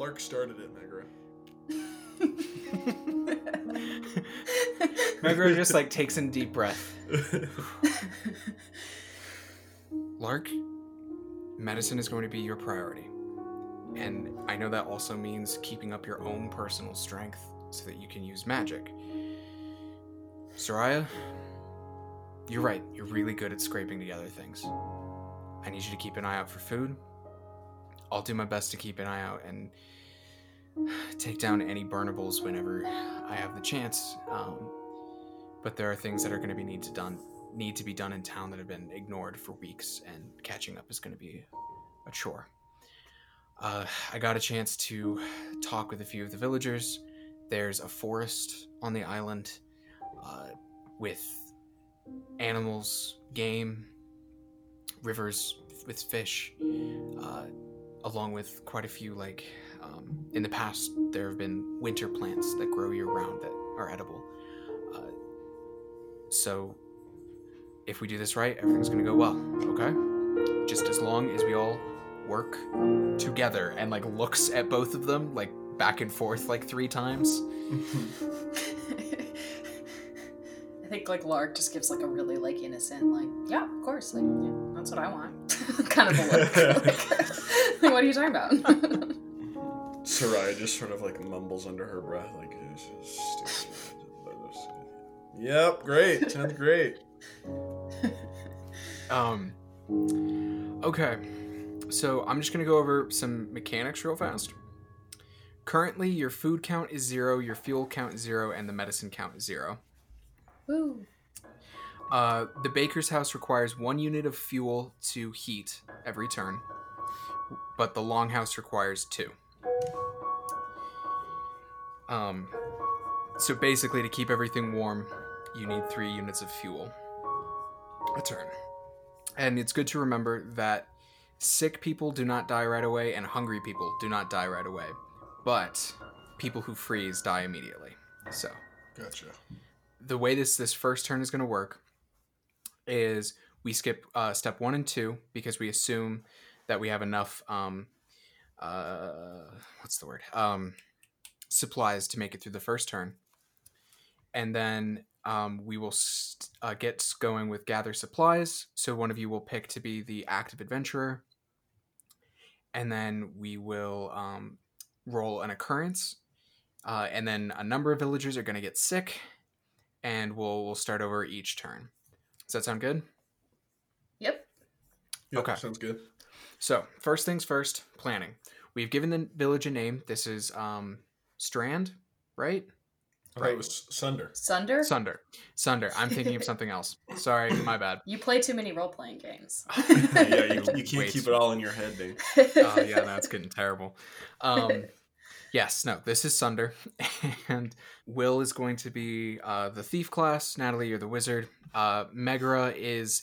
Lark. Started it, Megra. Megro just like takes in deep breath. Lark, medicine is going to be your priority. And I know that also means keeping up your own personal strength so that you can use magic. Soraya, you're right. You're really good at scraping together things. I need you to keep an eye out for food. I'll do my best to keep an eye out and take down any burnables whenever I have the chance. Um, but there are things that are going to be need to done need to be done in town that have been ignored for weeks, and catching up is going to be a chore. Uh, I got a chance to talk with a few of the villagers. There's a forest on the island uh, with animals, game, rivers with fish, uh, along with quite a few like um, in the past there have been winter plants that grow year round that are edible. Uh, so if we do this right, everything's gonna go well. Okay, just as long as we all work together and like looks at both of them like back and forth like three times. I think like Lark just gives like a really like innocent like yeah of course like yeah that's what I want kind of a look. like, what are you talking about? Sarai just sort of like mumbles under her breath, like, "This is stupid." Yep, great. Sounds great. Um. Okay, so I'm just gonna go over some mechanics real fast. Currently, your food count is zero, your fuel count is zero, and the medicine count is zero. Woo. Uh, the baker's house requires one unit of fuel to heat every turn, but the longhouse requires two. Um, so basically, to keep everything warm, you need three units of fuel a turn. And it's good to remember that sick people do not die right away, and hungry people do not die right away. But people who freeze die immediately. So Gotcha. the way this this first turn is going to work is we skip uh, step one and two because we assume that we have enough um, uh, what's the word um, supplies to make it through the first turn, and then um, we will st- uh, get going with gather supplies. So one of you will pick to be the active adventurer, and then we will um, roll an occurrence, uh, and then a number of villagers are going to get sick and we'll we'll start over each turn. Does that sound good? Yep. Yep, Okay. Sounds good. So first things first, planning. We've given the village a name. This is um, Strand, right? I thought it was Sunder. Sunder. Sunder. Sunder. I'm thinking of something else. Sorry, my bad. You play too many role playing games. yeah, you, you can't Wait. keep it all in your head, Dave. Oh yeah, that's getting terrible. Um, yes, no, this is Sunder, and Will is going to be uh, the thief class. Natalie, you're the wizard. Uh, Megara is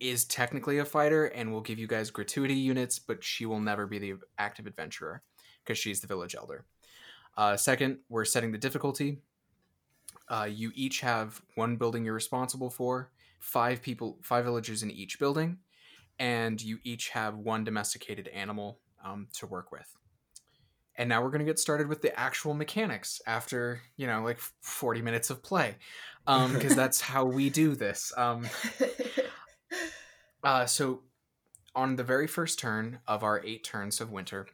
is technically a fighter and will give you guys gratuity units, but she will never be the active adventurer because she's the village elder. Uh, second, we're setting the difficulty. Uh, you each have one building you're responsible for, five people, five villagers in each building, and you each have one domesticated animal um, to work with. And now we're going to get started with the actual mechanics after, you know, like 40 minutes of play. Because that's how we do this. Um, uh, so, on the very first turn of our eight turns of winter,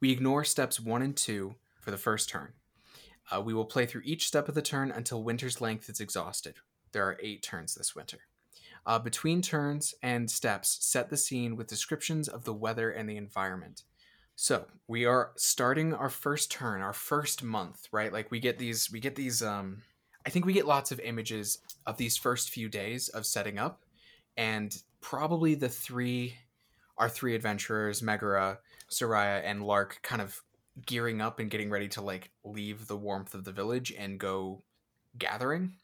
we ignore steps one and two for the first turn. Uh, we will play through each step of the turn until winter's length is exhausted. There are eight turns this winter. Uh, between turns and steps, set the scene with descriptions of the weather and the environment. So we are starting our first turn, our first month, right? Like we get these, we get these. Um, I think we get lots of images of these first few days of setting up, and probably the three, our three adventurers, Megara, Soraya, and Lark, kind of gearing up and getting ready to like leave the warmth of the village and go gathering.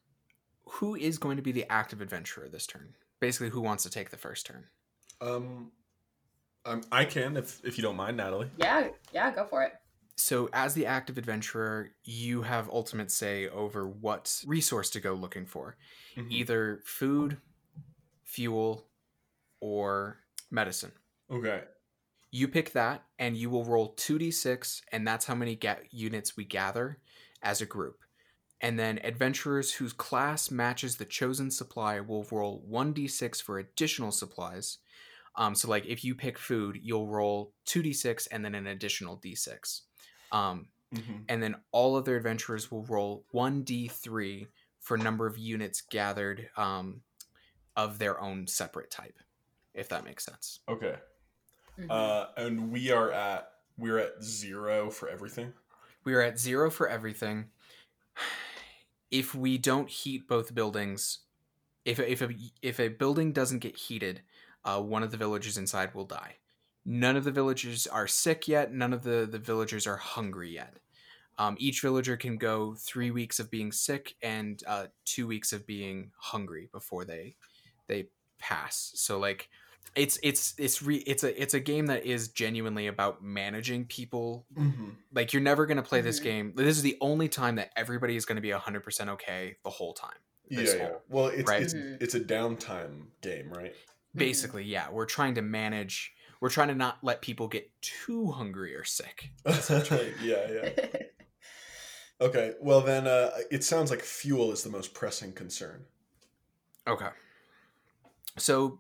Who is going to be the active adventurer this turn? Basically, who wants to take the first turn? Um, um, I can if if you don't mind, Natalie. yeah, yeah, go for it. So, as the active adventurer, you have ultimate say over what resource to go looking for Mhm. either food, fuel, or medicine. Okay. You pick that, and you will roll 2d6, and that's how many ga- units we gather as a group. And then adventurers whose class matches the chosen supply will roll 1d6 for additional supplies. Um, so, like if you pick food, you'll roll 2d6 and then an additional d6. Um, Mhm. and then all other adventurers will roll 1d3 for number of units gathered um, of their own separate type, if that makes sense. Okay. Mhm. Uh, and we are at we're at zero for everything. We are at zero for everything. If we don't heat both buildings, if if a if a building doesn't get heated, uh, one of the villagers inside will die. None of the villagers are sick yet. None of the the villagers are hungry yet. Um, each villager can go three weeks of being sick and uh, two weeks of being hungry before they they pass. So like it's it's it's re, it's a it's a game that is genuinely about managing people Mm-hmm. like you're never going to play this Mhm. game this is the only time that everybody is going to be 100% okay the whole time Yeah, This yeah. Well, it's right? it's Mhm. it's a downtime game, right? basically yeah we're trying to manage we're trying to not let people get too hungry or sick essentially. yeah, yeah. Okay. Well, then uh, it sounds like fuel is the most pressing concern. okay so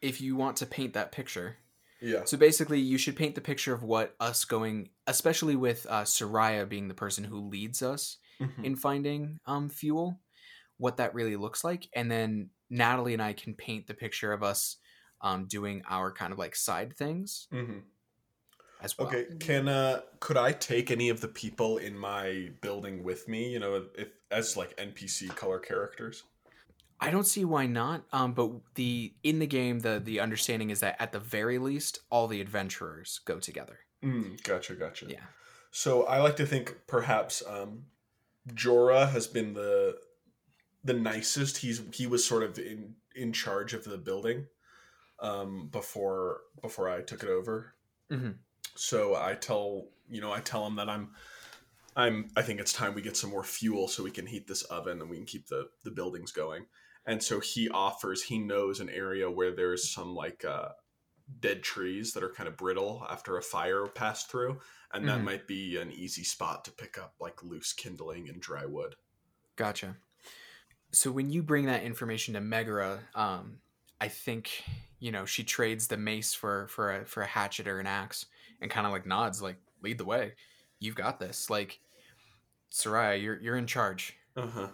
if you want to paint that picture Yeah. so basically you should paint the picture of what us going especially with uh, soraya being the person who leads us Mhm. in finding um, fuel, what that really looks like, and then Natalie and I can paint the picture of us um, doing our kind of like side things Mhm. as well. Okay. Can uh could I take any of the people in my building with me? You know, if as like NPC color characters. I don't see why not. Um, but the in the game, the the understanding is that at the very least, all the adventurers go together. Mm, gotcha. Gotcha. Yeah. So I like to think perhaps um, Jorah has been the the nicest. He's he was sort of in in charge of the building um, before before I took it over. Mhm. So I tell you know I tell him that I'm I'm I think it's time we get some more fuel so we can heat this oven and we can keep the the buildings going. And so he offers he knows an area where there's some like uh, dead trees that are kind of brittle after a fire passed through and that Mhm. might be an easy spot to pick up like loose kindling and dry wood. Gotcha. So when you bring that information to Megara, um, I think you know she trades the mace for for a for a hatchet or an axe, and kind of like nods, like lead the way. You've got this. Like Soraya, you're you're in charge. Uh huh.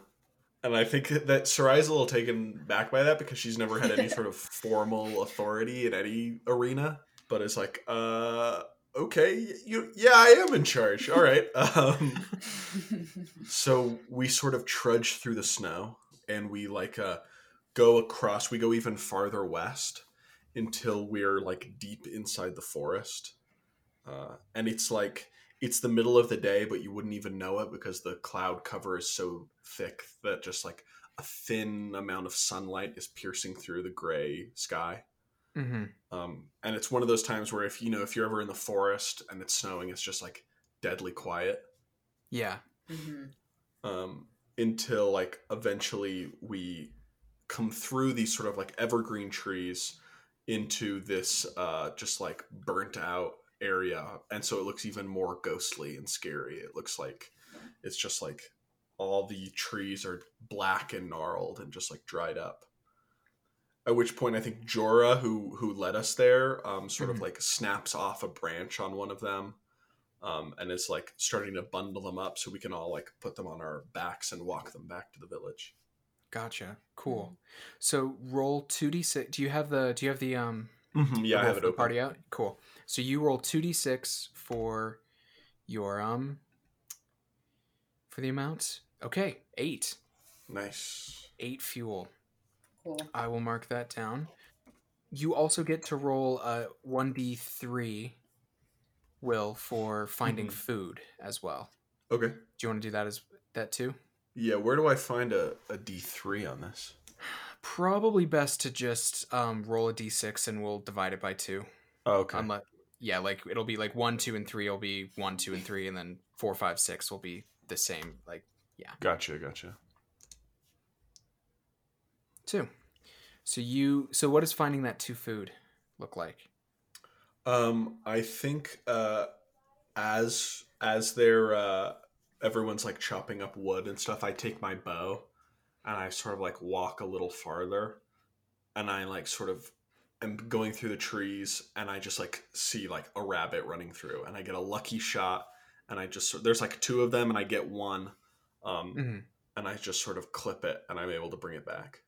And I think that Sarai's a little taken back by that because she's never had any sort of formal authority in any arena. But it's like, uh, okay, you, yeah, I am in charge. All right. Um, so we sort of trudge through the snow and we like uh, go across. We go even farther west until we're like deep inside the forest, uh, and it's like it's the middle of the day, but you wouldn't even know it because the cloud cover is so thick that just like a thin amount of sunlight is piercing through the gray sky. Mm-hmm. Um, and it's one of those times where if you know if you're ever in the forest and it's snowing, it's just like deadly quiet Yeah. Mhm. um, until like eventually we come through these sort of like evergreen trees into this uh, just like burnt out area and so it looks even more ghostly and scary it looks like it's just like all the trees are black and gnarled and just like dried up at which point i think jorah who who led us there um, sort of Mhm. like snaps off a branch on one of them um, and is like starting to bundle them up so we can all like put them on our backs and walk them back to the village Gotcha. Cool. So roll two d six. Do you have the Do you have the um? mm-hmm, yeah i have it the open Party out. Cool. So you roll two d six for your um. For the amount. Okay, eight. nice Eight fuel. Cool. I will mark that down. You also get to roll a 1d3 will for finding Mhm. food as well. okay Do you want to do that as that too? yeah where do i find a, a d3 on this Probably best to just um, roll a d6 and we'll divide it by 2. oh, okay Unless yeah, like it'll be like 1, 2 and 3 will be 1, 2 and 3 and then four, five, six will be the same like yeah. gotcha gotcha 2. So you so what does finding that 2 food look like? Um, I think uh, as as they're uh, everyone's like chopping up wood and stuff, I take my bow and I sort of like walk a little farther, and I like sort of am going through the trees, and I just like see like a rabbit running through, and I get a lucky shot, and I just there's like two of them, and I get one, um, Mhm. and I just sort of clip it, and I'm able to bring it back.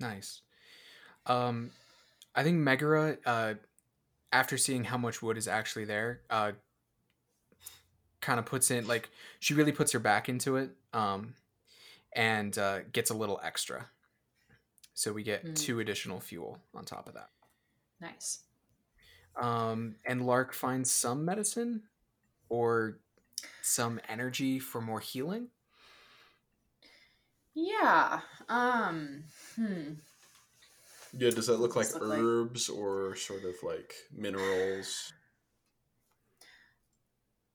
Nice. Um, I think Megara, uh, after seeing how much wood is actually there, uh, kind of puts in like she really puts her back into it, um, and uh, gets a little extra. So we get Hmm. two additional fuel on top of that. Nice. Um, and Lark finds some medicine or some energy for more healing. Yeah. Um. Hmm. Yeah, does that look like Does look like- herbs or sort of like minerals?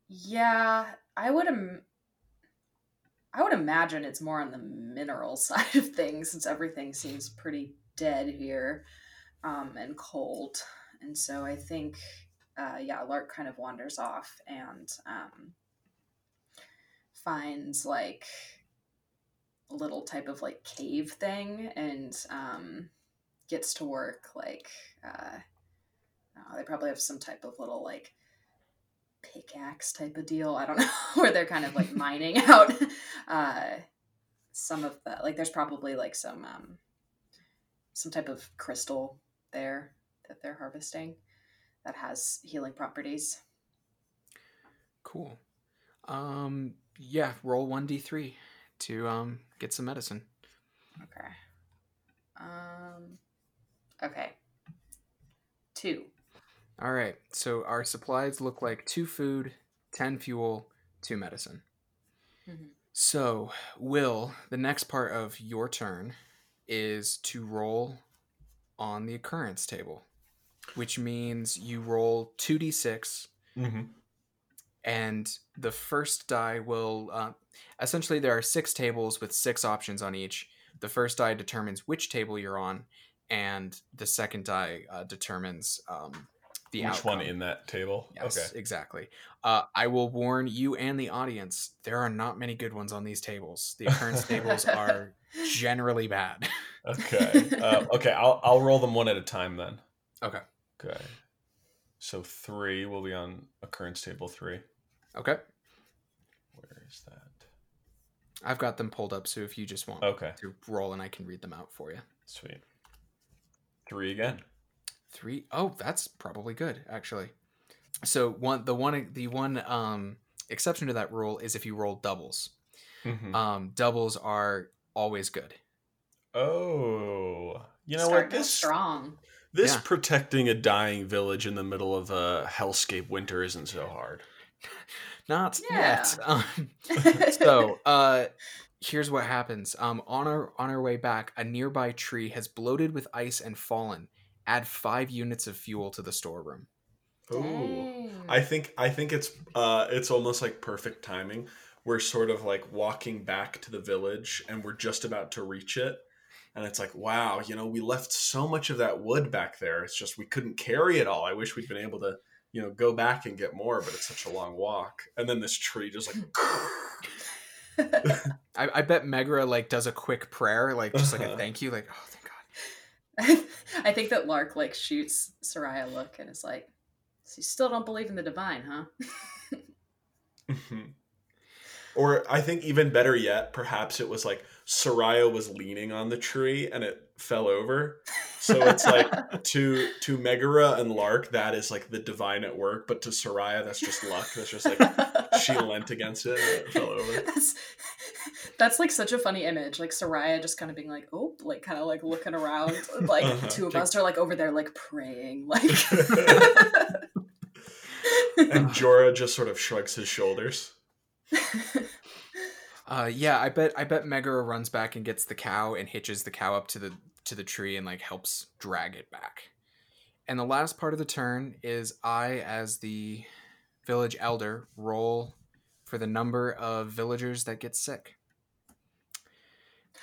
Yeah, I would. Im- I would imagine it's more on the mineral side of things, since everything seems pretty dead here, um, and cold. And so I think, uh, yeah, Lark kind of wanders off and um, finds like a little type of like cave thing, and um, gets to work. Like, uh, uh, they probably have some type of little like pickaxe type of deal. I don't know where they're kind of like mining out uh, some of the like. There's probably like some um, some type of crystal there that they're harvesting that has healing properties. Cool. Um, yeah, roll one d three to um get some medicine. Okay. Um. Okay. Two. All right. So our supplies look like two food, ten fuel, two medicine. Mhm. So, Will, the next part of your turn is to roll on the occurrence table, which means you roll 2d6 Mm-hmm. and the first die will uh, essentially there are six tables with six options on each the first die determines which table you're on and the second die uh, determines um, the Which one in that table? yes Okay. exactly uh, i will warn you and the audience there are not many good ones on these tables the occurrence tables are generally bad Okay. Uh, okay. I'll I'll roll them one at a time then. okay Okay. So three will be on occurrence table three. okay Where is that? i've got them pulled up so if you just want Okay. to roll and i can read them out for you Sweet. Three again. Three oh, that's probably good actually. So one the one the one um exception to that rule is if you roll doubles. Mhm. Um doubles are always good. oh. You know Starting what? This strong. this Yeah. protecting a dying village in the middle of a hellscape winter isn't so hard. Not Yeah. yet. Um, so uh here's what happens. Um on our on our way back, a nearby tree has bloated with ice and fallen. Add five units of fuel to the storeroom. Ooh. Dang. I think I think it's uh it's almost like perfect timing. We're sort of like walking back to the village and we're just about to reach it. And it's like, wow, you know, we left so much of that wood back there. It's just we couldn't carry it all. I wish we'd been able to, you know, go back and get more, but it's such a long walk. And then this tree just like I, I bet Megra like does a quick prayer, like just like a Uh-huh. thank you, like, oh thank God. I think that Lark like shoots Soraya look and is like, "So you still don't believe in the divine, huh?" Mhm. Or I think even better yet, perhaps it was like Soraya was leaning on the tree and it fell over. So it's like to to Megara and Lark, that is like the divine at work, but to Soraya, that's just luck. That's just like she leant against it and it fell over. That's, that's like such a funny image. Like Soraya just kind of being like, oh, like kind of like looking around. Like Uh-huh. the two of us are like over there, like praying. Like, And Jorah just sort of shrugs his shoulders. Uh, yeah, I bet I bet Megara runs back and gets the cow and hitches the cow up to the to the tree and like helps drag it back. And the last part of the turn is I, as the village elder, roll for the number of villagers that get sick.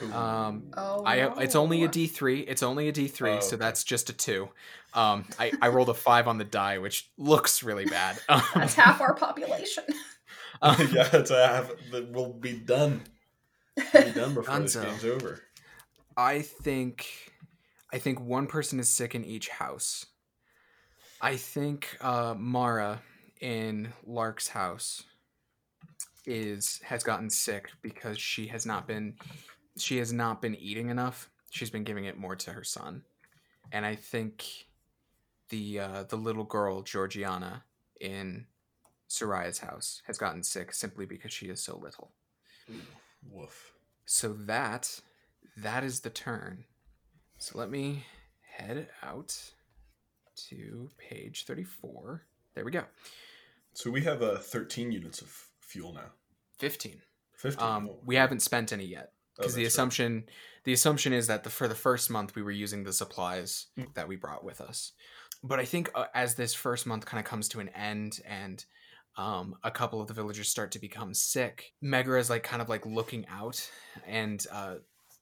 Ooh. Um, Oh, I it's only a D three. It's only a D three, Oh, so that's just a two. Um, I, I rolled a five on the die, which looks really bad. Um, That's half our population. um, yeah, it's a half. That will be done. We'll be done before this Gonzo. game's over. I think I think one person is sick in each house. I think uh, Mara in Lark's house is has gotten sick because she has not been she has not been eating enough. She's been giving it more to her son, and I think the uh, the little girl Georgiana in Soraya's house has gotten sick simply because she is so little. Woof. So that that is the turn. So let me head out to page 34. There we go. So we have uh, 13 units of fuel now. 15. 15. Um Oh, we haven't spent any yet oh, because the that's right. assumption the assumption is that the for the first month we were using the supplies Mm. that we brought with us. But I think uh, as this first month kind of comes to an end and um, a couple of the villagers start to become sick. Megra is like kind of like looking out, and uh,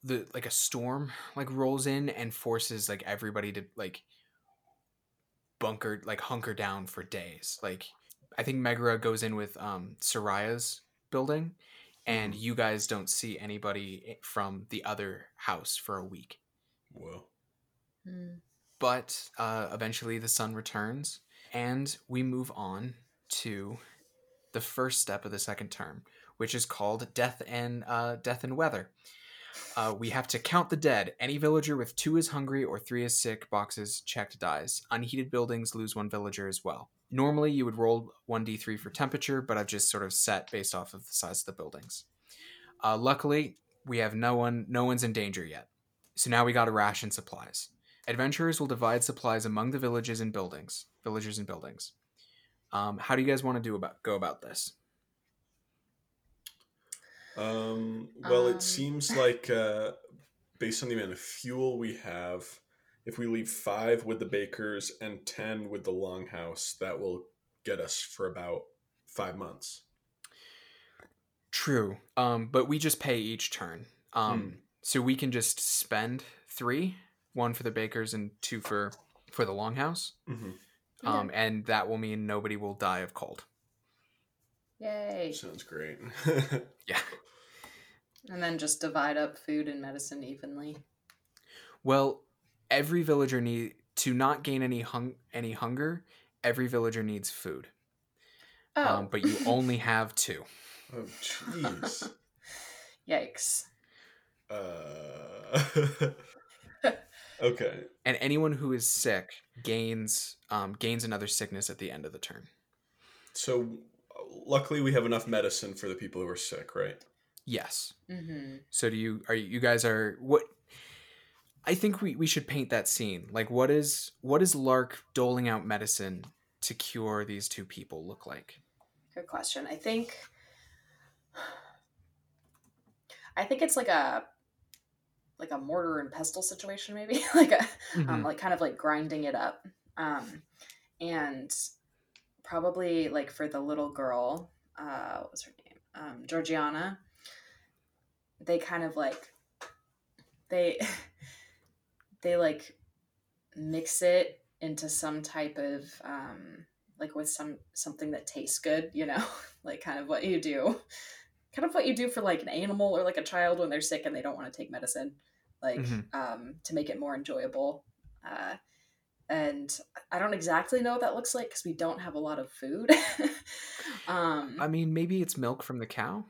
the like a storm like rolls in and forces like everybody to like bunker like hunker down for days. Like I think Megra goes in with um, Soraya's building, and you guys don't see anybody from the other house for a week. Whoa. Hmm. But uh, eventually the sun returns, and we move on to the first step of the second term, which is called death and uh, death and weather. Uh, we have to count the dead. Any villager with two is hungry or three is sick boxes checked dies. Unheated buildings lose one villager as well. Normally you would roll 1d3 for temperature, but I've just sort of set based off of the size of the buildings. Uh, luckily, we have no one. No one's in danger yet. So now we got to ration supplies. Adventurers will divide supplies among the villages and buildings. Villagers and buildings. Um, how do you guys want to do about go about this? Um, well, Um. it seems like uh, based on the amount of fuel we have, if we leave five with the bakers and ten with the longhouse, that will get us for about five months. True. Um, but we just pay each turn. Um, so we can just spend three, one for the bakers and two for for the longhouse. Mm-hmm. Um, and that will mean nobody will die of cold. Yay. Sounds great. Yeah. And then just divide up food and medicine evenly. Well, every villager need to not gain any hung any hunger. Every villager needs food. Oh. Um, but you only have two. oh, jeez. Yikes. Uh... okay. And anyone who is sick gains um, gains another sickness at the end of the turn. So, luckily, we have enough medicine for the people who are sick, right? Yes. Mm-hmm. So do you are you guys are what I think we, we should paint that scene. Like what is what is Lark doling out medicine to cure these two people look like? Good question. I think I think it's like a like a mortar and pestle situation maybe like a um, like kind of like grinding it up um and probably like for the little girl uh what was her name um georgiana they kind of like they they like mix it into some type of um like with some something that tastes good you know like kind of what you do kind of what you do for like an animal or like a child when they're sick and they don't want to take medicine like Mhm. um to make it more enjoyable uh and i don't exactly know what that looks like because we don't have a lot of food um I mean, maybe it's milk from the cow.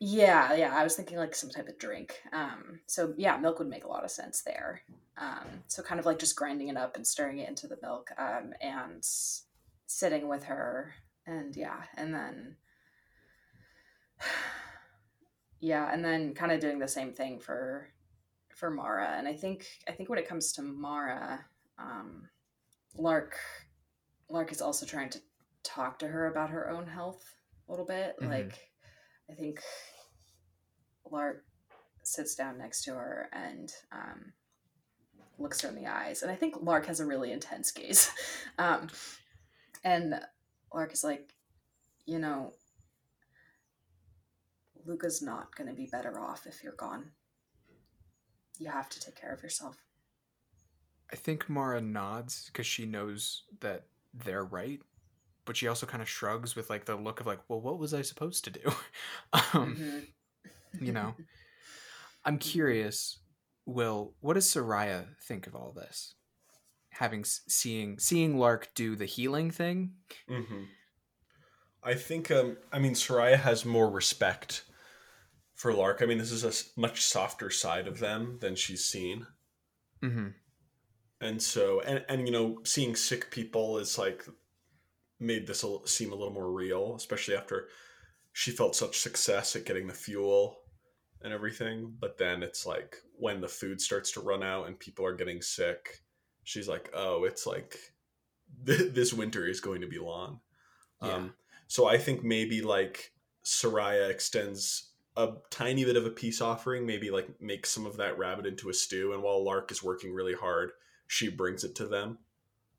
yeah, yeah. I was thinking like some type of drink. Um, so yeah, milk would make a lot of sense there. Um, so kind of like just grinding it up and stirring it into the milk, um, and sitting with her, and yeah, and then yeah, and then kind of doing the same thing for for Mara. And I think I think when it comes to Mara, um, Lark Lark is also trying to talk to her about her own health a little bit. Mhm. Like I think Lark sits down next to her and um, looks her in the eyes. And I think Lark has a really intense gaze. Um, and Lark is like, you know, Luca's not going to be better off if you're gone. you have to take care of yourself. I think Mara nods because she knows that they're right, but she also kind of shrugs with like the look of like, well, what was I supposed to do? um, Mhm. you know, I'm curious, Will, what does Soraya think of all this? Having seeing seeing Lark do the healing thing. hmm I think, um, I mean, Soraya has more respect for Lark. I mean, this is a much softer side of them than she's seen. Mm-hmm. And so, and, and you know, seeing sick people is like made this seem a little more real, especially after she felt such success at getting the fuel and everything. But then it's like when the food starts to run out and people are getting sick, she's like, oh, it's like th- this winter is going to be long. Yeah. Um, so I think maybe like Soraya extends a tiny bit of a peace offering, maybe like make some of that rabbit into a stew. And while Lark is working really hard, she brings it to them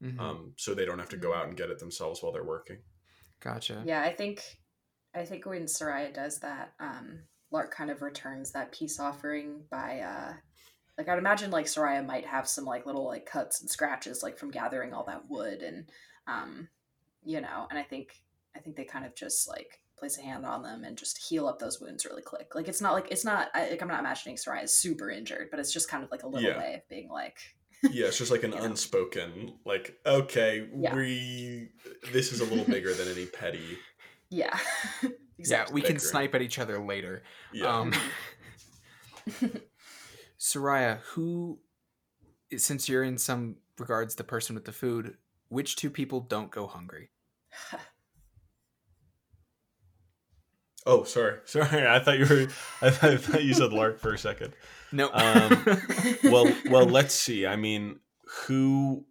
Mhm. um, so they don't have to go out and get it themselves while they're working. gotcha. Yeah, I think I think when Soraya does that, um, Lark kind of returns that peace offering by uh like I'd imagine like Soraya might have some like little like cuts and scratches like from gathering all that wood and um you know, and I think I think they kind of just like place a hand on them and just heal up those wounds really quick. Like it's not like it's not I, like I'm not imagining Soraya is super injured, but it's just kind of like a little Yeah. way of being like Yeah, it's just like an Yeah. unspoken, like, okay, Yeah. we, this is a little bigger than any petty. yeah. Yeah, we can snipe at each other later. Yeah. Um, Soraya, who, since you're in some regards the person with the food, which two people don't go hungry? oh, sorry. Sorry. I thought you were, I thought, I thought you said Lark for a second. No. Um, well well let's see i mean who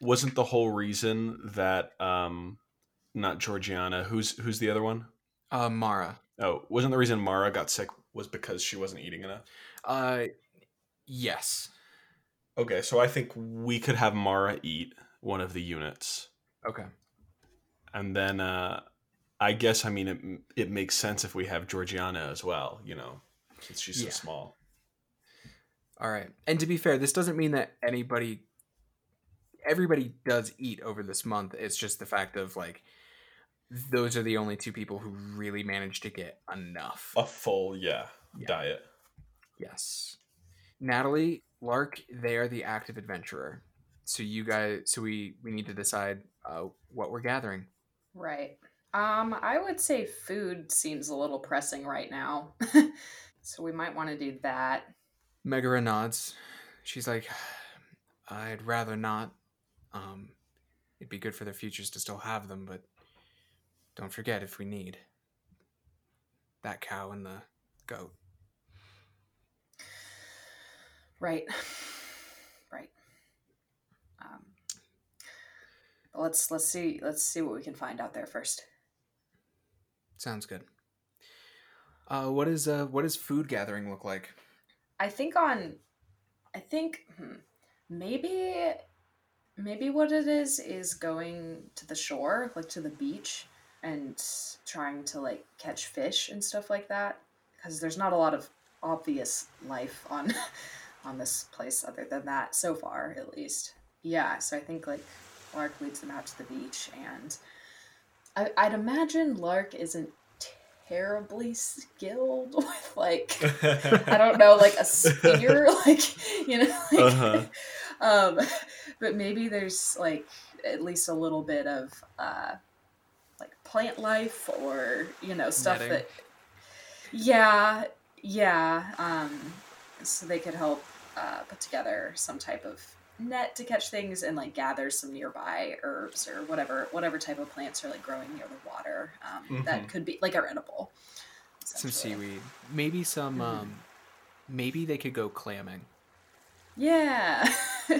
wasn't the whole reason that um not georgiana who's who's the other one? Uh, Mara. Oh, wasn't the reason mara got sick was because she wasn't eating enough Uh, yes. okay so i think we could have mara eat one of the units Okay. and then uh i guess i mean it, it makes sense if we have georgiana as well you know since she's so Yeah. small All right. And to be fair, this doesn't mean that anybody, everybody does eat over this month. It's just the fact of like, those are the only two people who really managed to get enough. a full yeah, Yeah. diet Yes. Natalie, Lark, they are the active adventurer. So you guys, so we we need to decide uh, what we're gathering. Right. Um, I would say food seems a little pressing right now. so we might want to do that. Megara nods. She's like, I'd rather not. Um, it'd be good for their futures to still have them, but don't forget if we need that cow and the goat. Right. Right. Um, let's let's see let's see what we can find out there first. Sounds good. Uh, what is uh, what does food gathering look like? I think on I think hmm, maybe maybe what it is is going to the shore, like to the beach and trying to like catch fish and stuff like that because there's not a lot of obvious life on on this place other than that so far at least. Yeah, so I think like Lark leads them out to the beach and I, I'd imagine Lark isn't terribly skilled with like I don't know, like a spear, like you know, like, Uh-huh. um, but maybe there's like at least a little bit of uh, plant life or you know stuff Netting. that, yeah, yeah, um, so they could help uh, put together some type of net to catch things and like gather some nearby herbs or whatever whatever type of plants are like growing near the water um, that Mhm. could be like are edible Some seaweed, maybe some. Mhm. Um, maybe they could go clamming. Yeah.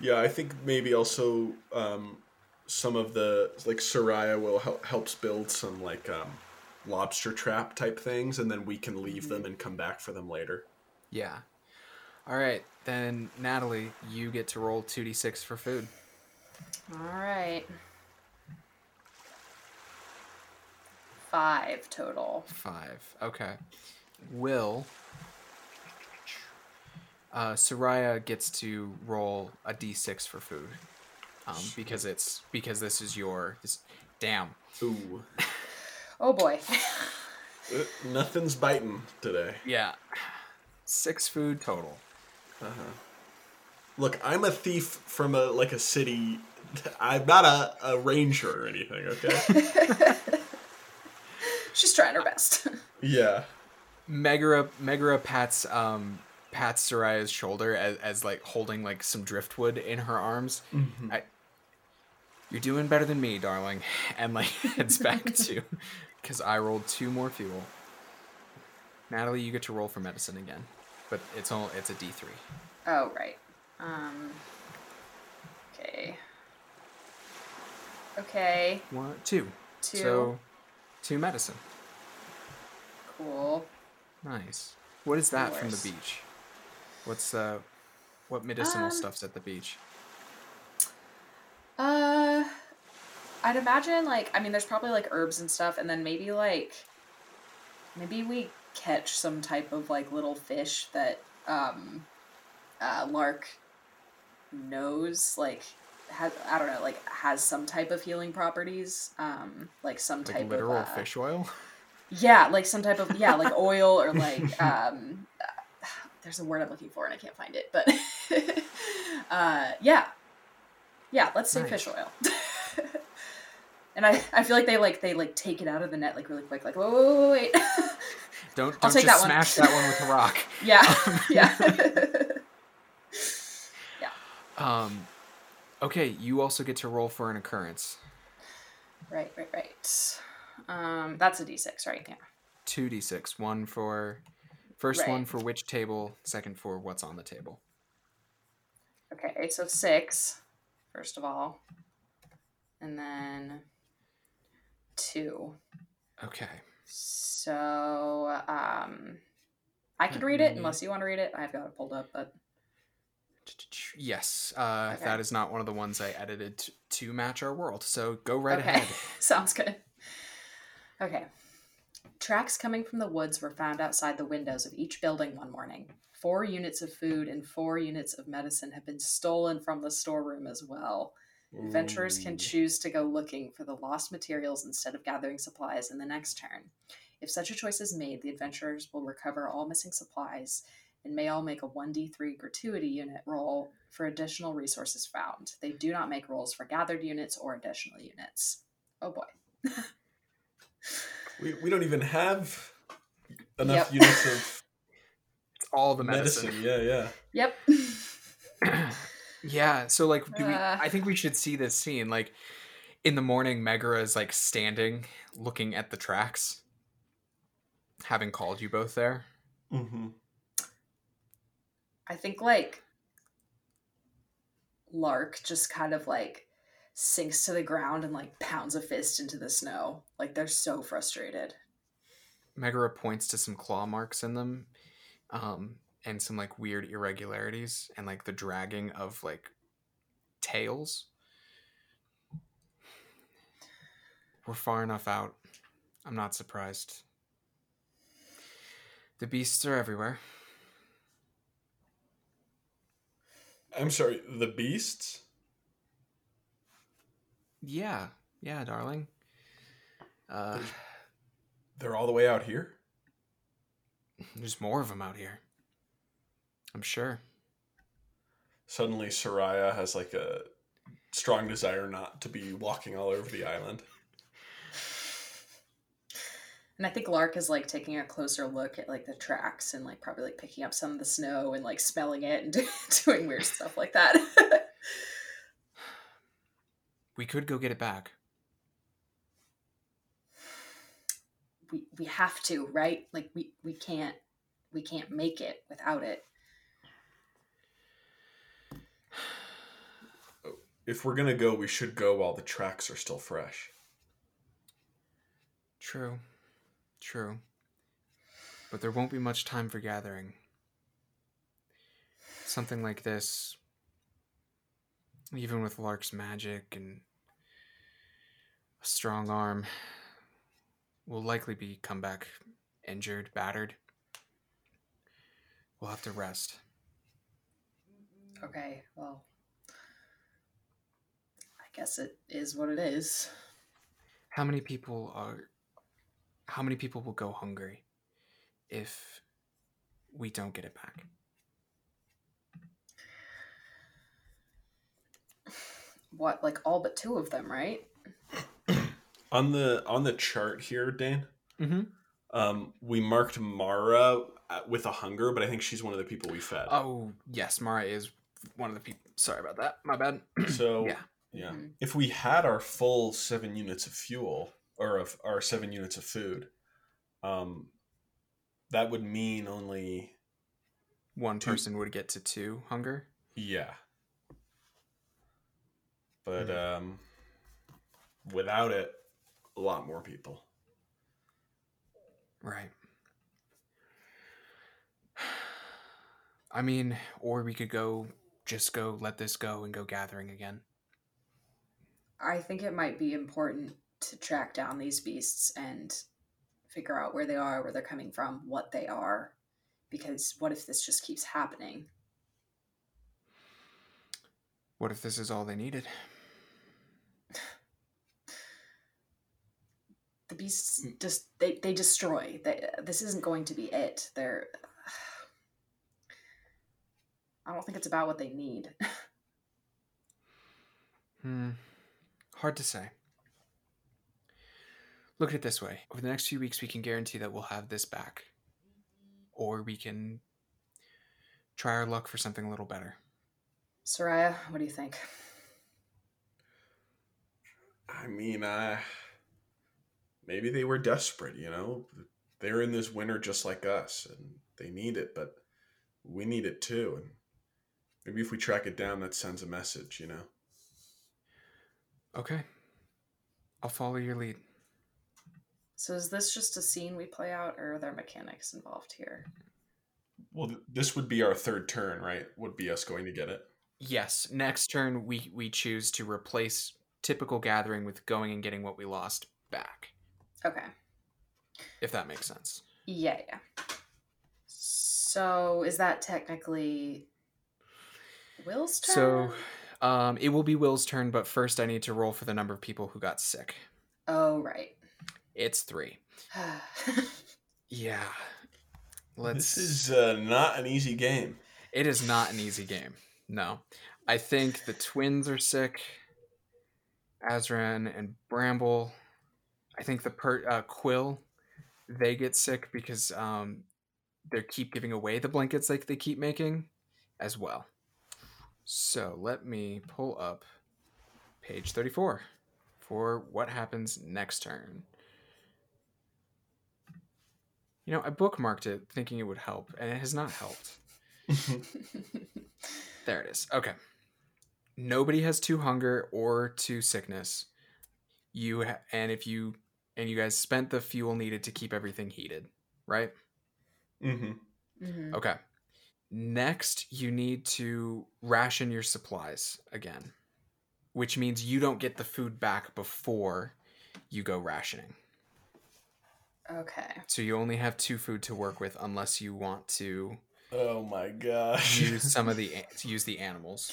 Yeah, I think maybe also um, some of the like Soraya will help helps build some like um, lobster trap type things, and then we can leave them and come back for them later. Yeah. All right, then Natalie, you get to roll two d six for food. All right. Five total. Five. Okay. Will. Uh, Soraya gets to roll a d6 for food, um, because it's because this is your this. Damn. Ooh. Oh boy. Uh, Nothing's biting today. Yeah. Six food total. Uh-huh. Look, I'm a thief from a like a city. I'm not a, a ranger or anything, okay? She's trying her best. yeah. Megara Megara pats um pats Soraya's shoulder as, as like holding like some driftwood in her arms. I, you're doing better than me, darling. And like heads back to because I rolled two more fuel. Natalie, you get to roll for medicine again, but it's all it's a D three. Oh right. Um. Okay. Okay. One, two. Two. So, two medicine. Cool. Nice. What is that from the beach? What's uh, what medicinal Um, stuff's at the beach? Uh, I'd imagine like I mean, there's probably like herbs and stuff, and then maybe like maybe we catch some type of like little fish that um, uh, Lark knows like has I don't know like has some type of healing properties, um, like some Like type literal of uh, fish oil? Yeah, like some type of yeah, like oil or like um uh, there's a word I'm looking for and I can't find it, but uh yeah. Yeah, let's say fish oil. and I I feel like they like they like take it out of the net like really quick like whoa whoa, whoa wait. Don't I'll don't take just that one. smash that one with a rock. yeah. yeah. Yeah. Um, okay, you also get to roll for an occurrence. right, right, right. Um that's a D6, right? Yeah. Two d six. One for first one for which table. Second for what's on the table. Okay, so six, first of all. And then two. Okay. So, um, I could read it unless you want to read it. I've got it pulled up, but Yes, uh, Okay. that is not one of the ones I edited t- to match our world. So go right okay, ahead. sounds good. Okay. Tracks coming from the woods were found outside the windows of each building one morning. Four units of food and four units of medicine have been stolen from the storeroom as well. Adventurers can choose to go looking for the lost materials instead of gathering supplies in the next turn. If such a choice is made, the adventurers will recover all missing supplies and may all make a 1d3 gratuity unit roll for additional resources found. They do not make rolls for gathered units or additional units. Oh boy. We, we don't even have enough Yep. units of all the medicine. medicine. Yeah, yeah. Yep. yeah. So like, do we? Uh. I think we should see this scene. Like, in the morning, Megara is like standing, looking at the tracks, having called you both there. Mm-hmm. I think like Lark just kind of like sinks to the ground and like pounds a fist into the snow. Like they're so frustrated. Megara points to some claw marks in them, um, and some like weird irregularities, and like the dragging of like tails. We're far enough out. I'm not surprised. The beasts are everywhere. I'm sorry, the beasts? Yeah, yeah, darling. Uh, They're all the way out here? There's more of them out here. I'm sure. Suddenly, Soraya has like a strong desire not to be walking all over the island. And I think Lark is like taking a closer look at like the tracks and like probably like picking up some of the snow and like smelling it and doing weird stuff like that. We could go get it back. We we have to, right? Like we we can't we can't make it without it. If we're gonna go, we should go while the tracks are still fresh. True. True. But there won't be much time for gathering. Something like this, even with Lark's magic and a strong arm, will likely be come back injured, battered. We'll have to rest. Okay, well, I guess it is what it is. How many people are how many people will go hungry if we don't get it back? What, like all but two of them, right? On the on the chart here, Dan, Mm-hmm. um, we marked Mara uh, with a hunger, but I think she's one of the people we fed. Oh yes, Mara is one of the people. Sorry about that. My bad. so yeah. yeah, Mhm. if we had our full seven units of fuel or of our seven units of food, um, that would mean only One Two- person would get to two hunger. yeah. But Hmm. um, without it, a lot more people. Right. I mean, or we could go, just go, let this go and go gathering again. I think it might be important to track down these beasts and figure out where they are, where they're coming from, what they are. Because what if this just keeps happening? What if this is all they needed? The beasts Mm. just they, they destroy. They, this isn't going to be it. They're I don't think it's about what they need. Hmm. Hard to say. Look at it this way. Over the next few weeks, we can guarantee that we'll have this back. Or we can try our luck for something a little better. Soraya, what do you think? I mean, uh, maybe they were desperate, you know? They're in this winter just like us, and they need it, but we need it too. And maybe if we track it down, that sends a message, you know? Okay. I'll follow your lead. So is this just a scene we play out, or are there mechanics involved here? Well, th- this would be our third turn, right? Would be us going to get it. Yes, next turn we we choose to replace typical gathering with going and getting what we lost back. Okay. If that makes sense. Yeah, yeah. So is that technically Will's turn? So um it will be Will's turn, but first I need to roll for the number of people who got sick. Oh right. It's 3. Yeah. Let's This is uh, not an easy game. It is not an easy game. No. I think the twins are sick. Azran and Bramble. I think the per uh, Quill, they get sick because um, they keep giving away the blankets like they keep making, as well. So let me pull up page thirty-four for what happens next turn. You know, I bookmarked it thinking it would help, and it has not helped. There it is. Okay. Nobody has two hunger or two sickness. You ha- and if you and you guys spent the fuel needed to keep everything heated, right? hmm Mhm. Okay. Next, you need to ration your supplies again, which means you don't get the food back before you go rationing. Okay. So you only have two food to work with unless you want to Oh my gosh. use some of the to use the animals.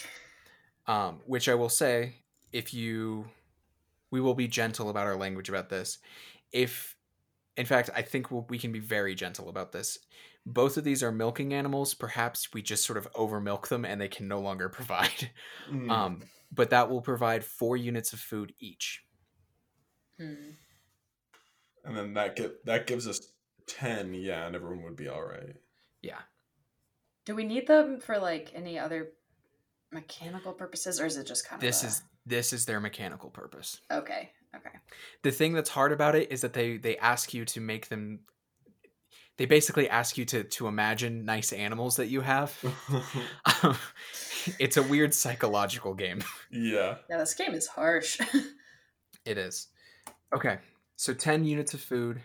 Um, which I will say, if you, we will be gentle about our language about this. If, in fact, I think we'll, we can be very gentle about this. Both of these are milking animals. Perhaps we just sort of over milk them and they can no longer provide. Mm. Um, but that will provide four units of food each. Hmm. and then that get that gives us ten. Yeah, and everyone would be all right. Yeah. Do we need them for like any other mechanical purposes, or is it just kind of This a- is this is their mechanical purpose. okay? Okay. the thing that's hard about it is that they they ask you to make them they basically ask you to to imagine nice animals that you have um, it's a weird psychological game yeah. Yeah, this game is harsh. it is okay so 10 units of food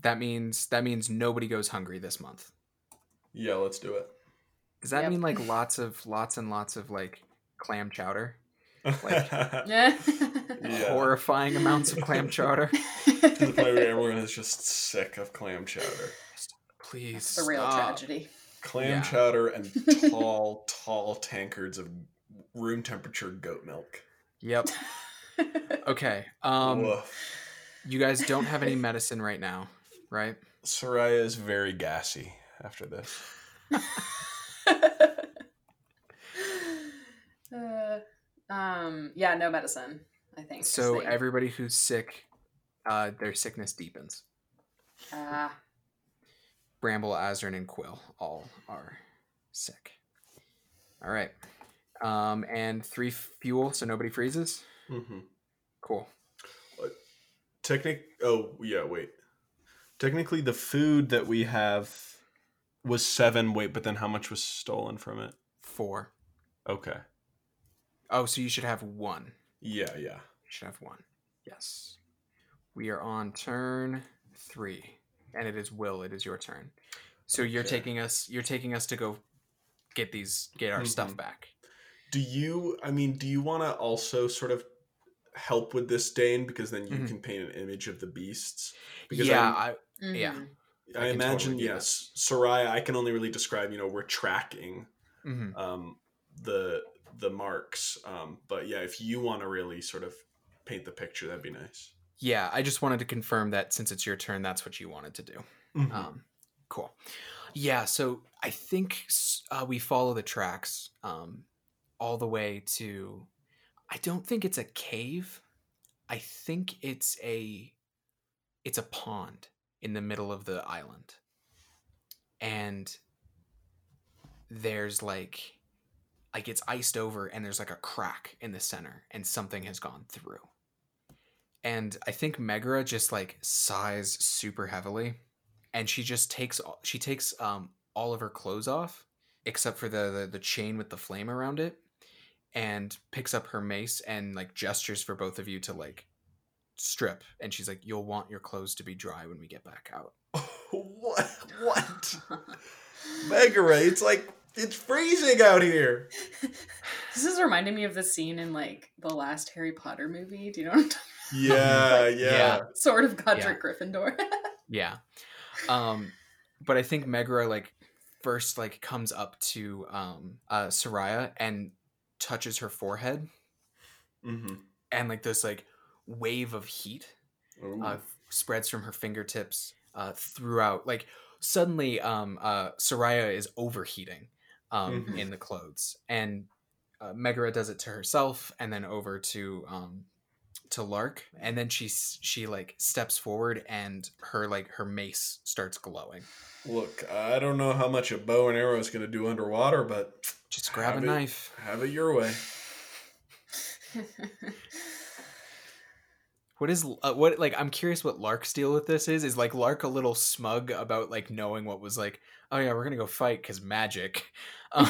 that means that means nobody goes hungry this month Yeah, let's do it. does that Yep. mean like lots of lots and lots of like clam chowder yeah. Yeah. horrifying amounts of clam chowder to the point where everyone is just sick of clam chowder. please the real stop. tragedy. clam Yeah. chowder and tall, tall tankards of room temperature goat milk. Yep. Okay. Um, Woof. you guys don't have any medicine right now, right? Soraya is very gassy after this. uh, um, yeah, no medicine. I think. So they- everybody who's sick, uh, their sickness deepens. Ah, Bramble, Azrin, and Quill all are sick. All right. Um, and three fuel, so nobody freezes. Mm-hmm. Cool. Technic. Oh yeah, wait. Technically, the food that we have was seven. Wait, but then how much was stolen from it? Four. Okay. Oh, so you should have one. Yeah, yeah. You should have one. Yes. We are on turn three, and it is Will. It is your turn. So you're Okay. taking us. You're taking us to go get these, get our stuff Mhm. back. Do you? I mean, do you want to also sort of help with this, Dane? Because then you Mhm. can paint an image of the beasts. Because yeah, I'm- I, Yeah. mhm. I, I imagine totally do yes, Soraya. I can only really describe. You know, we're tracking mhm. um, the the marks. Um, but yeah, if you want to really sort of paint the picture, that'd be nice. yeah. I just wanted to confirm that since it's your turn, that's what you wanted to do. Mhm. Um, cool. Yeah, so I think uh, we follow the tracks um, all the way to. I don't think it's a cave. I think it's a. It's a pond in the middle of the island, and there's like, like it's iced over, and there's like a crack in the center, and something has gone through. And I think Megara just like sighs super heavily and she just takes she takes um all of her clothes off except for the, the the chain with the flame around it and picks up her mace and like gestures for both of you to like strip and she's like you'll want your clothes to be dry when we get back out what? What? Megara, it's like it's freezing out here. This is reminding me of the scene in like the last Harry Potter movie. Do you know what I'm talking Yeah, yeah. Yeah. about? Sword of Godric Gryffindor. yeah um but i think megara like first like comes up to um uh soraya and touches her forehead Mm-hmm. and like this like wave of heat uh, spreads from her fingertips uh, throughout. Like suddenly, um, uh, Soraya is overheating um, Mhm. in the clothes, and uh, Megara does it to herself, and then over to um, to Lark, and then she she like steps forward, and her like her mace starts glowing. Look, I don't know how much a bow and arrow is going to do underwater, but Just grab a it. knife. have it your way. What is uh, what like? I'm curious what Lark's deal with this is. Is like Lark a little smug about like knowing what was like? Oh yeah, we're gonna go fight because magic. Um,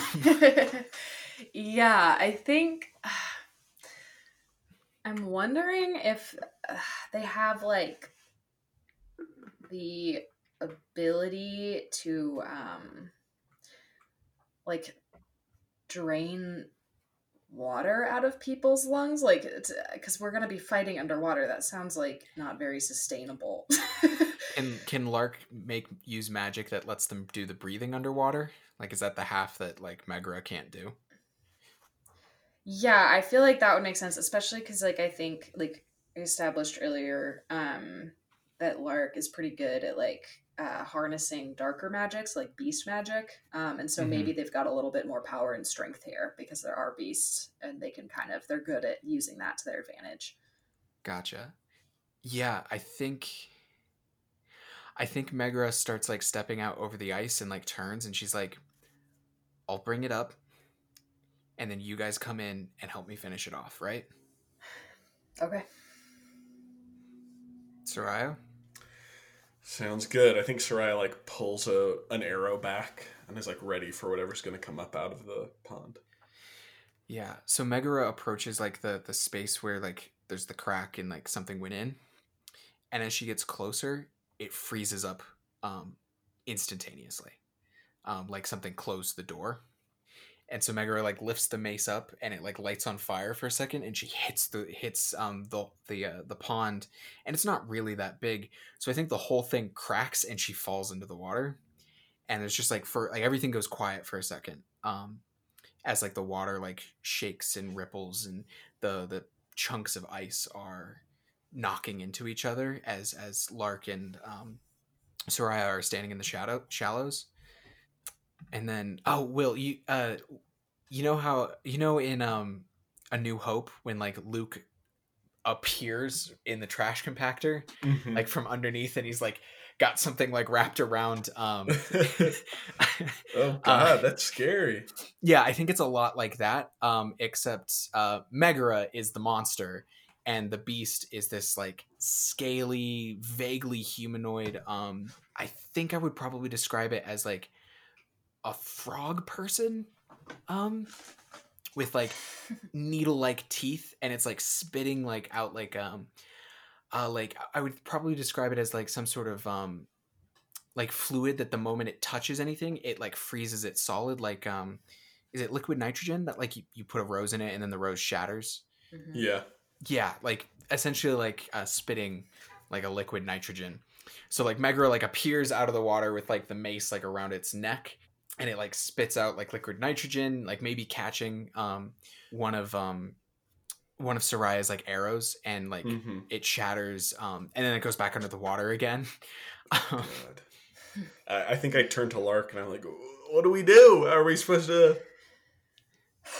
yeah, I think I'm wondering if uh, they have like the ability to um like drain water out of people's lungs like it's because we're gonna be fighting underwater that sounds like not very sustainable and can Lark make use magic that lets them do the breathing underwater? Like, is that the half that like Megara can't do? Yeah, I feel like that would make sense, especially because like I think like I established earlier um, that Lark is pretty good at like uh, harnessing darker magics like beast magic, um, and so Mhm. maybe they've got a little bit more power and strength here because there are beasts and they can kind of they're good at using that to their advantage. Gotcha. Yeah, I think. I think Megara starts like stepping out over the ice and like turns, and she's like, "I'll bring it up, and then you guys come in and help me finish it off, right?" Okay. Soraya. Sounds good. I think Soraya like pulls a an arrow back and is like ready for whatever's going to come up out of the pond. Yeah. So Megara approaches like the the space where like there's the crack and like something went in. And as she gets closer, it freezes up um instantaneously. Um like something closed the door. And so Megara like lifts the mace up and it like lights on fire for a second and she hits the hits um the the uh, the pond and it's not really that big. So I think the whole thing cracks and she falls into the water. and it's just like for like everything goes quiet for a second um as like the water like shakes and ripples and the the chunks of ice are knocking into each other as as lark and um soraya are standing in the shadow shallows and then oh will you uh you know how you know in um a new hope when like luke appears in the trash compactor Mhm. like from underneath and he's like got something like wrapped around um oh god, that's scary. yeah i think it's a lot like that um except uh megara is the monster and the beast is this like scaly vaguely humanoid um i think i would probably describe it as like a frog person um with like needle like teeth and it's like spitting like out like um uh like i would probably describe it as like some sort of um like fluid that the moment it touches anything it like freezes it solid like um is it liquid nitrogen that like you, you put a rose in it and then the rose shatters Mhm. Yeah. yeah like essentially like uh, spitting like a liquid nitrogen so like megara like appears out of the water with like the mace like around its neck and it like spits out like liquid nitrogen like maybe catching um one of um one of soraya's like arrows and like Mhm. it shatters um and then it goes back under the water again Um, God. I, I think I turned to Lark and I'm like, what do we do? Are we supposed to?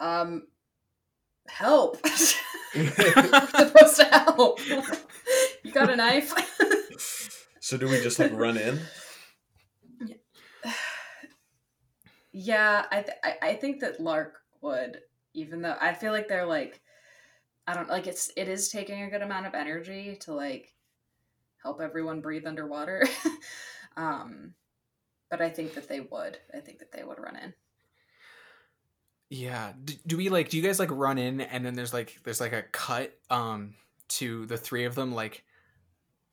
Um, help. We're supposed to help. you got a knife? So do we just like run in? Yeah, I, th- I think that Lark would, even though I feel like they're like, I don't like it's it is taking a good amount of energy to like help everyone breathe underwater. um, but I think that they would. I think that they would run in. yeah do, do we like do you guys like run in and then there's like there's like a cut um to the three of them like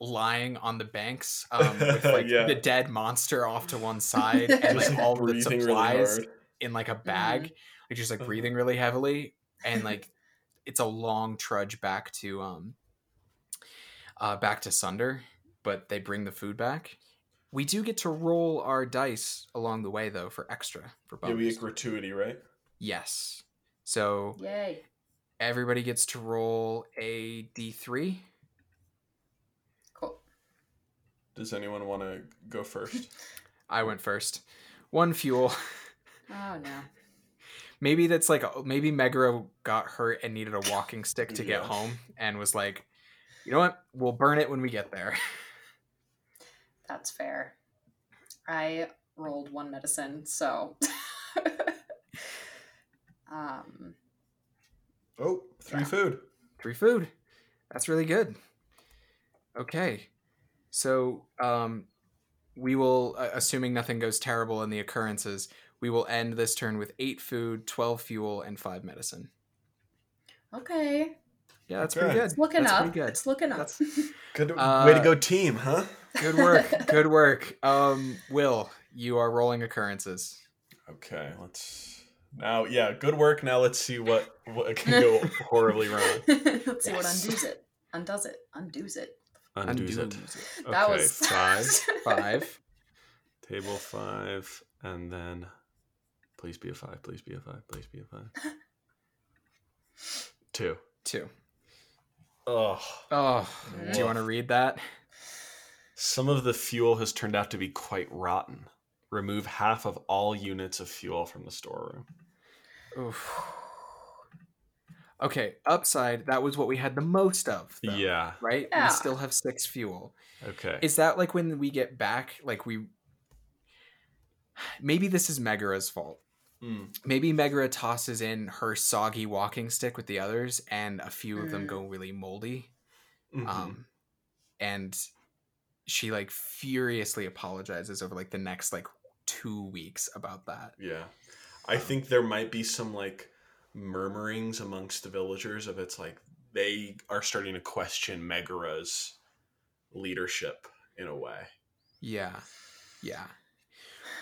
lying on the banks um with like Yeah. the dead monster off to one side and Just like like all the breathing really supplies in like a bag like just like Uh-huh. breathing really heavily and like it's a long trudge back to um uh back to sunder but they bring the food back we do get to roll our dice along the way though for extra for bonus. Yeah, bonus we get gratuity, right? yes so Yay! everybody gets to roll a d3 Cool. Does anyone want to go first? i went first one fuel Oh no. maybe that's like maybe megara got hurt and needed a walking stick to get home and was like you know what we'll burn it when we get there That's fair. I rolled one medicine, so. um, Oh, three Yeah. food. three food that's really good okay so um we will uh, assuming nothing goes terrible in the occurrences we will end this turn with eight food 12 fuel and five medicine okay. yeah that's Okay. pretty good It's looking that's up. pretty good It's looking up. That's- Good Uh, way to go, team, huh? good work good work um will you are rolling occurrences Okay, let's now. Yeah, good work. Now let's see what what can go horribly wrong. Let's see what undoes it. Undoes it. Undoes it. Undoes Undo it. That Okay, was five. five Table five, and then please be a five. Please be a five. Please be a five. Two. Two. Oh. two Oh, oh do you want to read that some of the fuel has turned out to be quite rotten. Remove half of all units of fuel from the storeroom. Oof. Okay, upside, that was what we had the most of. though, Yeah. Right? Yeah. We still have six fuel. Okay. Is that like when we get back, like we. Maybe this is Megara's fault. Mm. Maybe Megara tosses in her soggy walking stick with the others, and a few of them Mm. go really moldy. Mhm. Um, and she like furiously apologizes over like the next like two weeks about that. Yeah. I think there might be some like murmurings amongst the villagers of it's like they are starting to question Megara's leadership in a way. Yeah. Yeah.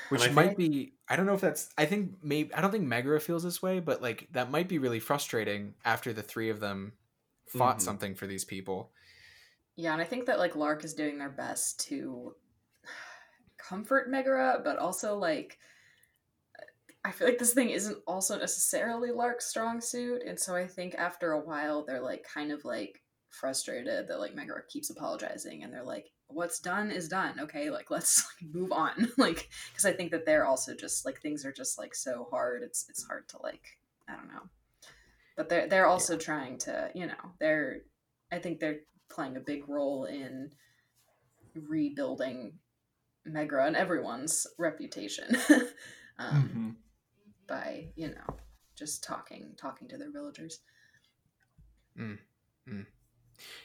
Which might think- be I don't know if that's I think maybe I don't think Megara feels this way, but like that might be really frustrating after the three of them fought Mhm. something for these people. Yeah, and I think that like Lark is doing their best to comfort Megara, but also like I feel like this thing isn't also necessarily Lark's strong suit, and so I think after a while they're like kind of like frustrated that like Megara keeps apologizing, and they're like, "What's done is done. Okay, like let's like, move on." like because I think that they're also just like things are just like so hard. It's it's hard to like I don't know, but they're they're also trying to you know they're I think they're playing a big role in rebuilding Megara and everyone's reputation. um, Mm-hmm. By you know just talking talking to their villagers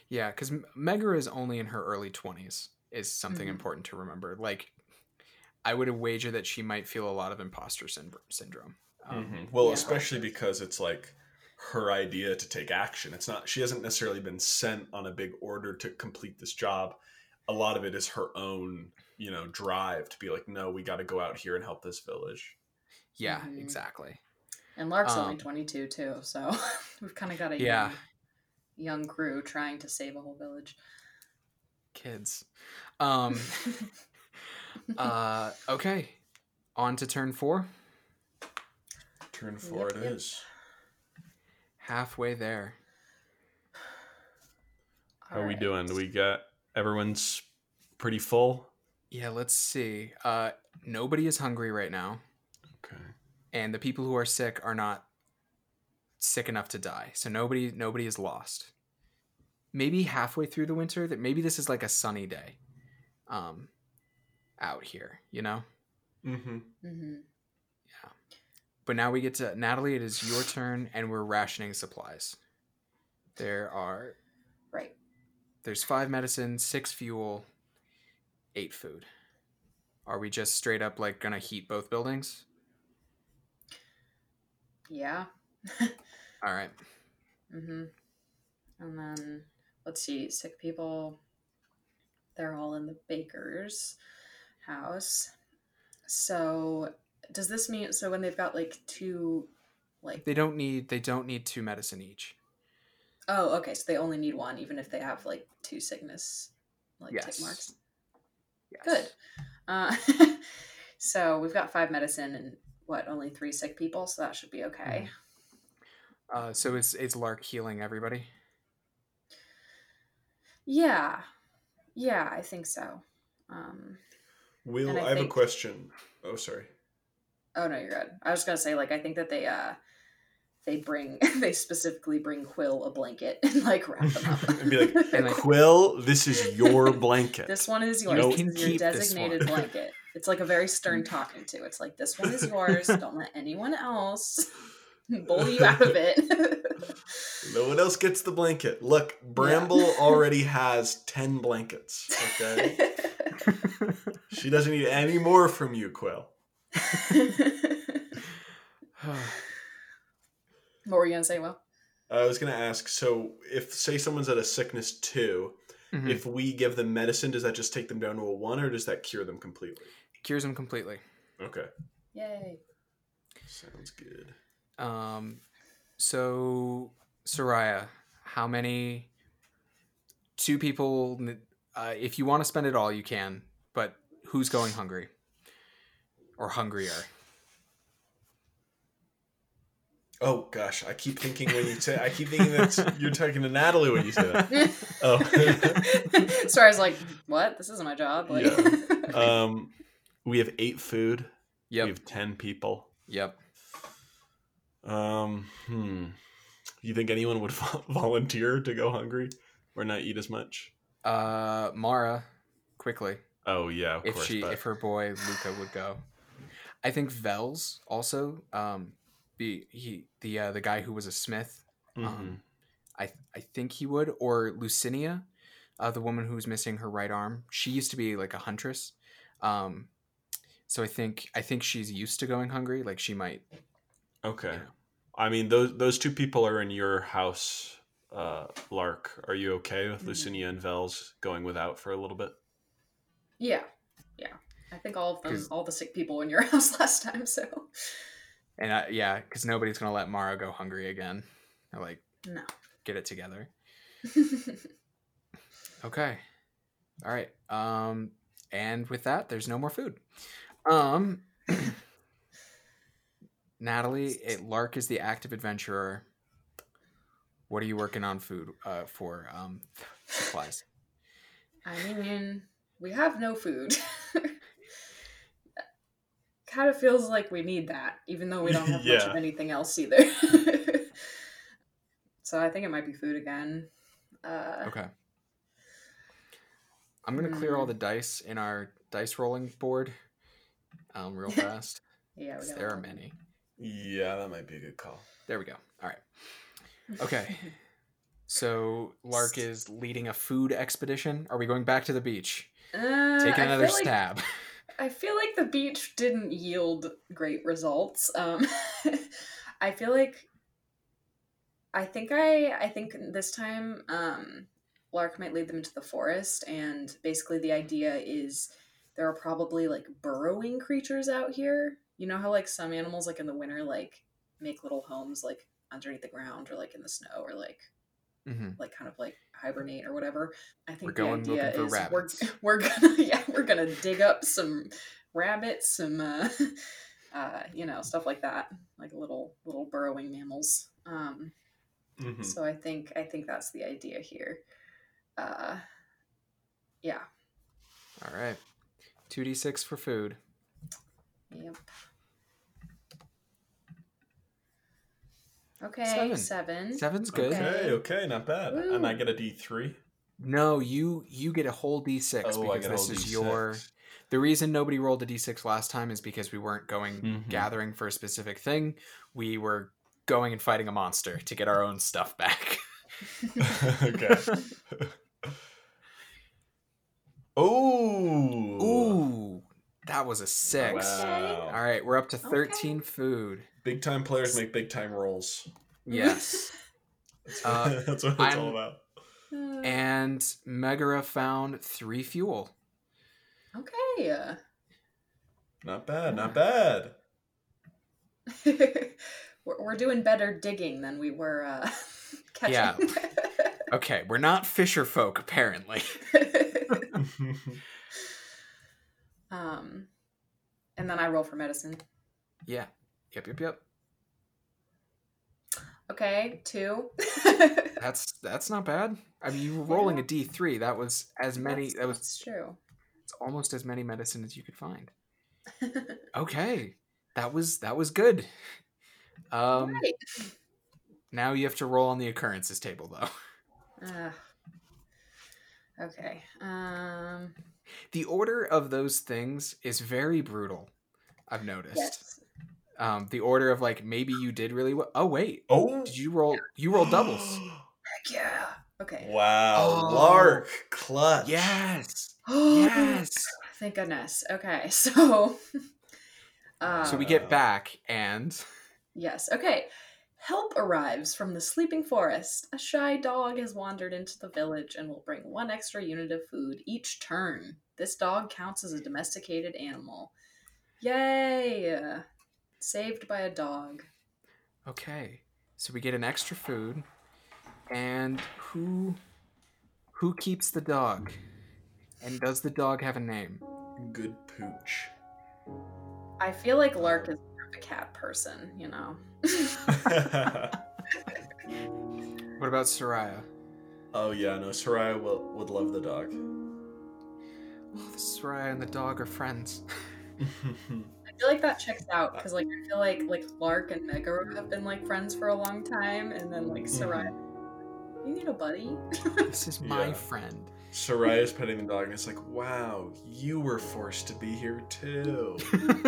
Yeah, because Megara is only in her early 20s, is something Mhm. important to remember. Like, I would wager that she might feel a lot of imposter syndrome. syndrome. Um, Mhm. Well, yeah. especially because it's like her idea to take action. It's not she hasn't necessarily been sent on a big order to complete this job. A lot of it is her own, you know, drive to be like, no, we got to go out here and help this village. Yeah, Mhm. exactly. and lark's Um, only 22 too so we've kind of got a Yeah. young, young crew trying to save a whole village Kids. Um, uh, okay. On to turn four. Turn four Yep, it yep. is. Halfway there. How are we doing? Do we got everyone's pretty full? Yeah, let's see. Uh, nobody is hungry right now. Okay. and the people who are sick are not sick enough to die. So nobody nobody is lost. Maybe halfway through the winter that maybe this is like a sunny day um out here, you know? Mm-hmm. hmm Yeah. But now we get to Natalie, it is your turn and we're rationing supplies. There are right there's 5 medicine, 6 fuel, 8 food. Are we just straight up like going to heat both buildings? Yeah All right. Mm-hmm. and then let's see sick people they're all in the baker's house so does this mean so when they've got like two like They don't need they don't need 2 medicine each. Oh, okay. So they only need one, even if they have like two sickness like Yes. tick marks. Yes. Good. Uh, so we've got five medicine and what? Only three sick people, so that should be okay. Uh, so it's is Lark healing everybody? Yeah, yeah, I think so. Um, Will And I I, have think- a question? Oh, sorry. oh no, you're good. I was gonna say like I think that they uh they bring they specifically bring Quill a blanket and like wrap him up. And be like, And, like- Quill, this is your blanket. This one is yours. You this can is your keep this designated one. blanket. It's like a very stern mm. talking to. It's like this one is yours. Don't let anyone else bully you out of it. No one else gets the blanket. Look, Bramble already has 10 blankets. Okay. she doesn't need any more from you, Quill. what were you gonna say, Will? I was going to ask so, if, say, someone's at a sickness two, Mhm. if we give them medicine, does that just take them down to a one or does that cure them completely? It Cures them completely. Okay. Yay. Sounds good. Um, so Soraya, how many? Two people. Uh, if you want to spend it all, you can. But who's going hungry? Or hungrier? Oh, gosh. I keep thinking when you say, I keep thinking that you're talking to Natalie when you say that. Oh. so I was like, what? This isn't my job. Like, Um, we have eight food. Yep. We have 10 people. Yep. Um, hmm. You think anyone would vo- volunteer to go hungry or not eat as much? Uh, Mara, quickly. Oh yeah, of if course. she, but- if her boy Luca would go. I think Vels also. Um, be he the uh, the guy who was a smith. Mhm. Um, I I think he would or Lucinia, uh, the woman who's missing her right arm. She used to be like a huntress, um, so I think I think she's used to going hungry. Like she might. okay. yeah. I mean, those those two people are in your house, uh, Lark. Are you okay with Mhm. Lucinia and Vels going without for a little bit? yeah, yeah. I think all of them, 'Cause- all the sick people in your house last time. So And uh, yeah, because nobody's gonna let Mara go hungry again. Or, like no. get it together. Okay. All right. Um, And with that, there's no more food. Um, Natalie, it, Lark is the active adventurer. What are you working on food uh, for um, supplies? I mean, we have no food. kind of feels like we need that, even though we don't have much of anything else either. so I think it might be food again. Uh, Okay. I'm gonna clear all Hmm. the dice in our dice rolling board, um, real fast. Yeah, we 'cause there are many. Yeah, that might be a good call. There we go. All right. Okay. So Lark is leading a food expedition. Are we going back to the beach? Uh, Taking I another feel like- stab. I feel like the beach didn't yield great results. Um, I feel like I think I I think this time um, Lark might lead them into the forest, and basically the idea is there are probably like burrowing creatures out here. You know how like some animals like in the winter like make little homes like underneath the ground or like in the snow or like hmm like kind of like hibernate or whatever. I think We're going the idea is we're, we're gonna yeah we're gonna dig up some rabbits, some uh, uh, you know stuff like that, like little little burrowing mammals. Um, Mhm. So I think I think that's the idea here. Uh, yeah. All right. 2d6 for food. Yep. Okay, Seven. seven. Seven's good. Okay. Okay, okay, not bad. Woo. And I get a D three. No, you you get a whole d6 Oh, I because get a this whole is D6. your. The reason nobody rolled a d6 last time is because we weren't going Mhm. gathering for a specific thing. We were going and fighting a monster to get our own stuff back. okay. oh. Ooh, that was a six. Wow. All right, we're up to Okay. 13 food. Big time players make big time rolls. Yes. That's, Uh, that's what it's I'm- all about. Uh, and Megara found three fuel. okay. Not bad, not bad. we're, we're doing better digging than we were uh, catching. Yeah. Okay, we're not fisher folk, apparently. um, and then I roll for medicine. Yeah. Yep, yep, yep. Okay, two. That's that's not bad. I mean, you were rolling Yeah. a D three. That was as many. That's, That was that's true. it's almost as many medicine as you could find. Okay, that was that was good. Um, Right. now you have to roll on the occurrences table, though. Ah. okay. Um. The order of those things is very brutal. I've noticed. Yes. Um, the order of like maybe you did really well. Oh wait, Oh. did you roll? You rolled doubles. Heck yeah. Okay. wow. Oh. Lark. Clutch. yes. Oh, Yes. Thank goodness. Okay, so. Uh, So we get back and Yes. Okay. Help arrives from the sleeping forest. A shy dog has wandered into the village and will bring one extra unit of food each turn. This dog counts as a domesticated animal. Yay! Saved by a dog. okay. So we get an extra food, and who who keeps the dog? And does the dog have a name? Good pooch. I feel like Lark is a cat person, you know? What about Soraya? oh yeah, no, Soraya will, would love the dog. Oh, the Soraya and the dog are friends. I feel like that checks out because, like, I feel like like Lark and Megara have been like friends for a long time, and then like mm-hmm. Soraya, you need a buddy. this is my Yeah. friend. Soraya's petting the dog and it's like, wow, you were forced to be here too.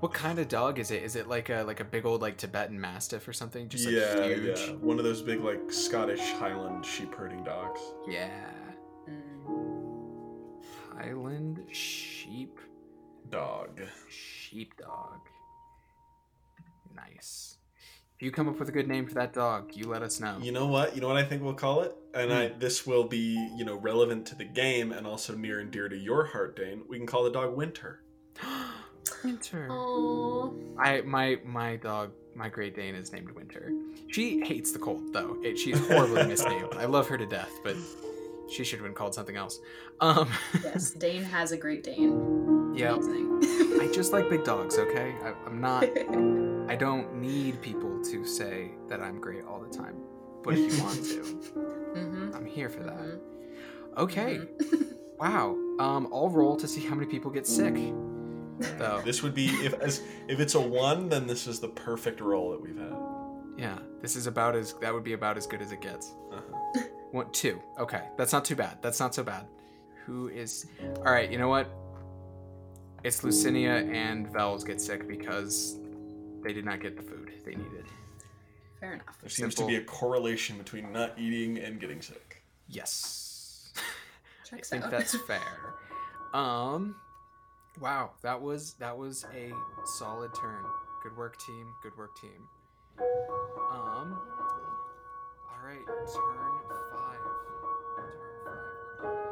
what kind of dog is it? Is it like a like a big old like Tibetan Mastiff or something? Just like yeah, huge. yeah. One of those big like Scottish Highland sheep herding dogs. Yeah. Mm. Highland sheep Dog. sheepdog. Nice. If you come up with a good name for that dog, you let us know. You know what? You know what I think we'll call it? And I Hmm. this will be, you know, relevant to the game and also near and dear to your heart, Dane. We can call the dog Winter. Winter. Aww. I my my dog, my Great Dane is named Winter. She hates the cold though. It, she's horribly misnamed. I love her to death, but She should have been called something else. Um, Yes, Dane has a Great Dane. yeah. I just like big dogs. Okay, I, I'm not. I don't need people to say that I'm great all the time. But if you want to, hmm I'm here for that. Mhm. Okay. Wow. Um, I'll roll to see how many people get sick. Though. This would be if as if it's a one, then this is the perfect roll that we've had. Yeah. This is about as that would be about as good as it gets. Uh-huh. One, two. Okay, that's not too bad. That's not so bad. Who is? All right. You know what? It's Lucinia and Vels get sick because they did not get the food they needed. Fair enough. There seems Simple. to be a correlation between not eating and getting sick. Yes. I think out. that's fair. Um, wow, that was that was a solid turn. Good work, team. Good work, team. Um, all right, turn Thank you.